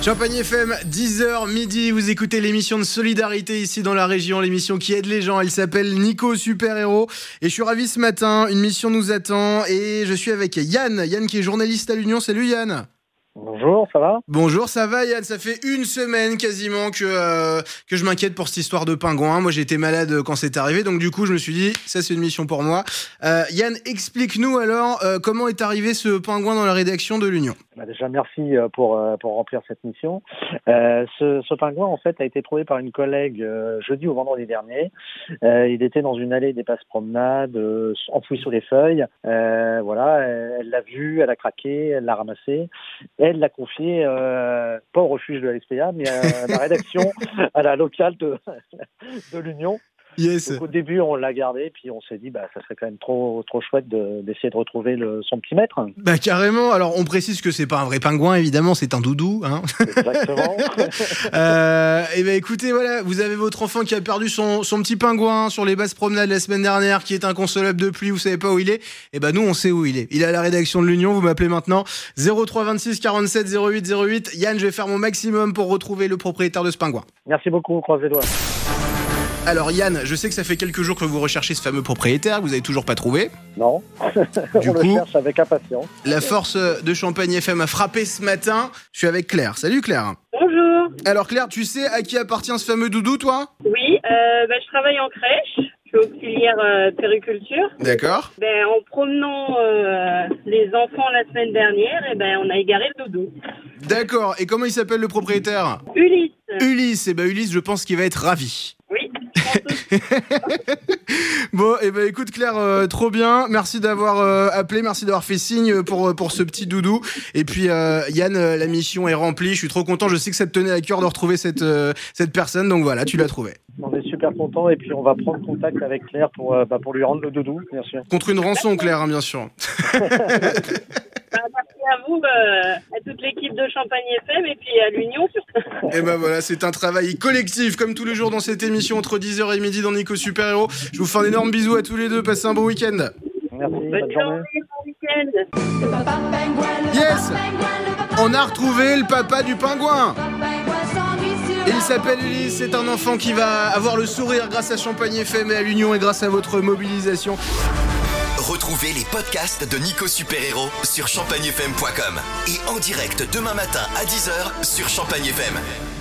Champagne FM, 10h midi, vous écoutez l'émission de solidarité ici dans la région, l'émission qui aide les gens, elle s'appelle Nico Super Héros. Et je suis ravi ce matin, une mission nous attend et je suis avec Yann, Yann qui est journaliste à l'Union, salut Yann Bonjour, ça va? Bonjour, ça va Yann Ça fait une semaine quasiment que, euh, que je m'inquiète pour cette histoire de pingouin. Moi j'étais malade quand c'est arrivé, donc du coup je me suis dit, ça c'est une mission pour moi. Euh, Yann, explique-nous alors euh, comment est arrivé ce pingouin dans la rédaction de l'Union? Bah, déjà merci pour, pour remplir cette mission. ce, ce, pingouin en fait a été trouvé par une collègue jeudi ou vendredi dernier. il était dans une allée des passes promenades, enfoui sous les feuilles. voilà, elle l'a vu, elle a craqué, elle l'a ramassé elle l'a confié, euh, pas au refuge de la SPA, mais à la rédaction, à la locale de, de l'Union. Yes. au début, on l'a gardé, puis on s'est dit, bah, ça serait quand même trop, trop chouette d'essayer de, retrouver le, son petit maître. Bah, carrément. Alors, on précise que c'est pas un vrai pingouin, évidemment, c'est un doudou. Hein. Exactement. euh, et ben, écoutez, voilà, vous avez votre enfant qui a perdu son, son petit pingouin sur les basses promenades la semaine dernière, qui est inconsolable de pluie, vous savez pas où il est. Et ben, nous, on sait où il est. Il est à la rédaction de l'Union, vous m'appelez maintenant. 03 26 47 08 08. Yann, je vais faire mon maximum pour retrouver le propriétaire de ce pingouin. Merci beaucoup, croise les doigts. Alors Yann, je sais que ça fait quelques jours que vous recherchez ce fameux propriétaire, vous avez toujours pas trouvé Non, du on coup, le cherche avec impatience. La force de Champagne FM a frappé ce matin. Je suis avec Claire. Salut Claire. Bonjour. Alors Claire, tu sais à qui appartient ce fameux doudou, toi? Oui, euh, bah, je travaille en crèche. Je suis auxiliaire euh, périculture. D'accord. Ben, en promenant euh, les enfants la semaine dernière, et ben, on a égaré le doudou. D'accord. Et comment il s'appelle le propriétaire? Ulysse. Ulysse. Et ben Ulysse, je pense qu'il va être ravi. Bon, et eh ben écoute Claire, euh, trop bien. Merci d'avoir euh, appelé, merci d'avoir fait signe pour, pour ce petit doudou. Et puis euh, Yann, la mission est remplie. Je suis trop content. Je sais que ça te tenait à cœur de retrouver cette, cette personne. Donc voilà, tu l'as trouvé. On est super content et puis on va prendre contact avec Claire pour, bah, pour lui rendre le doudou, bien sûr. Contre une rançon, Claire, hein, bien sûr. À vous, à toute l'équipe de Champagne FM et puis à l'Union surtout. Et ben voilà, c'est un travail collectif comme tous les jours dans cette émission entre 10h et midi dans Nico Super Héros. Je vous fais un énorme bisou à tous les deux. Passez un bon week-end. Merci, bonne, bonne journée. Bon week-end. Yes On a retrouvé le papa du pingouin. Il s'appelle Ulysse, c'est un enfant qui va avoir le sourire grâce à Champagne FM et à l'Union et grâce à votre mobilisation. Retrouvez les podcasts de Nico Super Héros sur champagnefm.com et en direct demain matin à 10h sur Champagne FM.